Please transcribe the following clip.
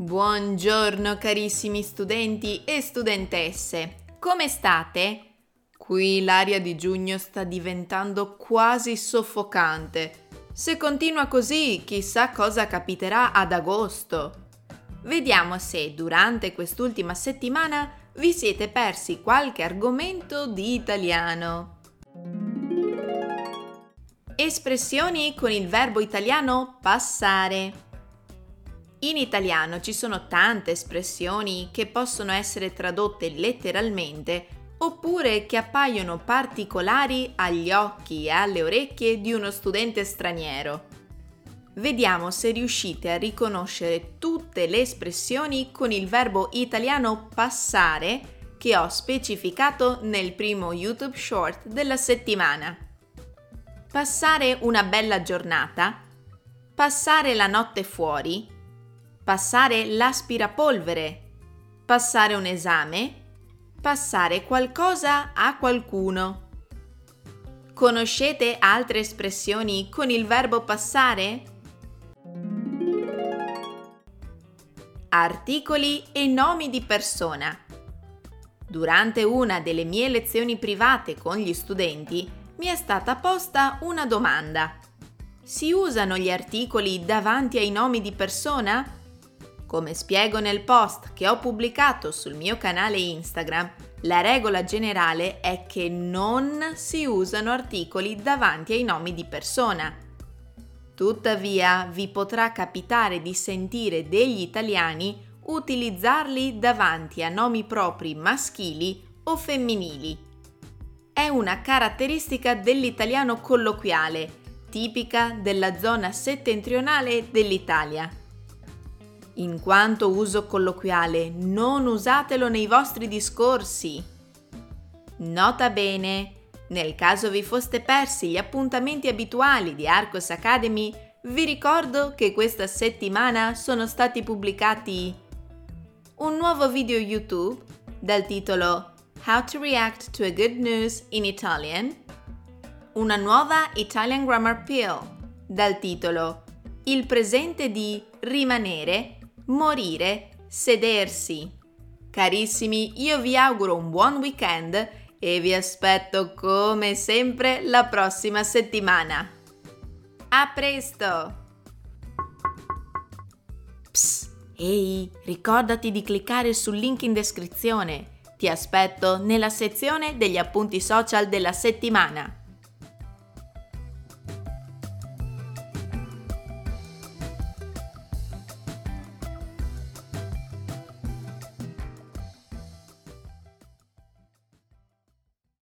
Buongiorno carissimi studenti e studentesse, come state? Qui l'aria di giugno sta diventando quasi soffocante. Se continua così, chissà cosa capiterà ad agosto. Vediamo se durante quest'ultima settimana vi siete persi qualche argomento di italiano. Espressioni con il verbo italiano passare. In italiano ci sono tante espressioni che possono essere tradotte letteralmente oppure che appaiono particolari agli occhi e alle orecchie di uno studente straniero. Vediamo se riuscite a riconoscere tutte le espressioni con il verbo italiano passare che ho specificato nel primo YouTube Short della settimana. Passare una bella giornata, passare la notte fuori, passare l'aspirapolvere, passare un esame, passare qualcosa a qualcuno. Conoscete altre espressioni con il verbo passare? Articoli e nomi di persona. Durante una delle mie lezioni private con gli studenti mi è stata posta una domanda. Si usano gli articoli davanti ai nomi di persona? Come spiego nel post che ho pubblicato sul mio canale Instagram, la regola generale è che non si usano articoli davanti ai nomi di persona. Tuttavia vi potrà capitare di sentire degli italiani utilizzarli davanti a nomi propri maschili o femminili. È una caratteristica dell'italiano colloquiale, tipica della zona settentrionale dell'Italia in quanto uso colloquiale, non usatelo nei vostri discorsi. Nota bene, nel caso vi foste persi gli appuntamenti abituali di Arcos Academy, vi ricordo che questa settimana sono stati pubblicati un nuovo video YouTube dal titolo How to React to a Good News in Italian, una nuova Italian Grammar Pill dal titolo Il presente di rimanere morire, sedersi. Carissimi, io vi auguro un buon weekend e vi aspetto come sempre la prossima settimana. A presto! Psst, ehi, ricordati di cliccare sul link in descrizione. Ti aspetto nella sezione degli appunti social della settimana.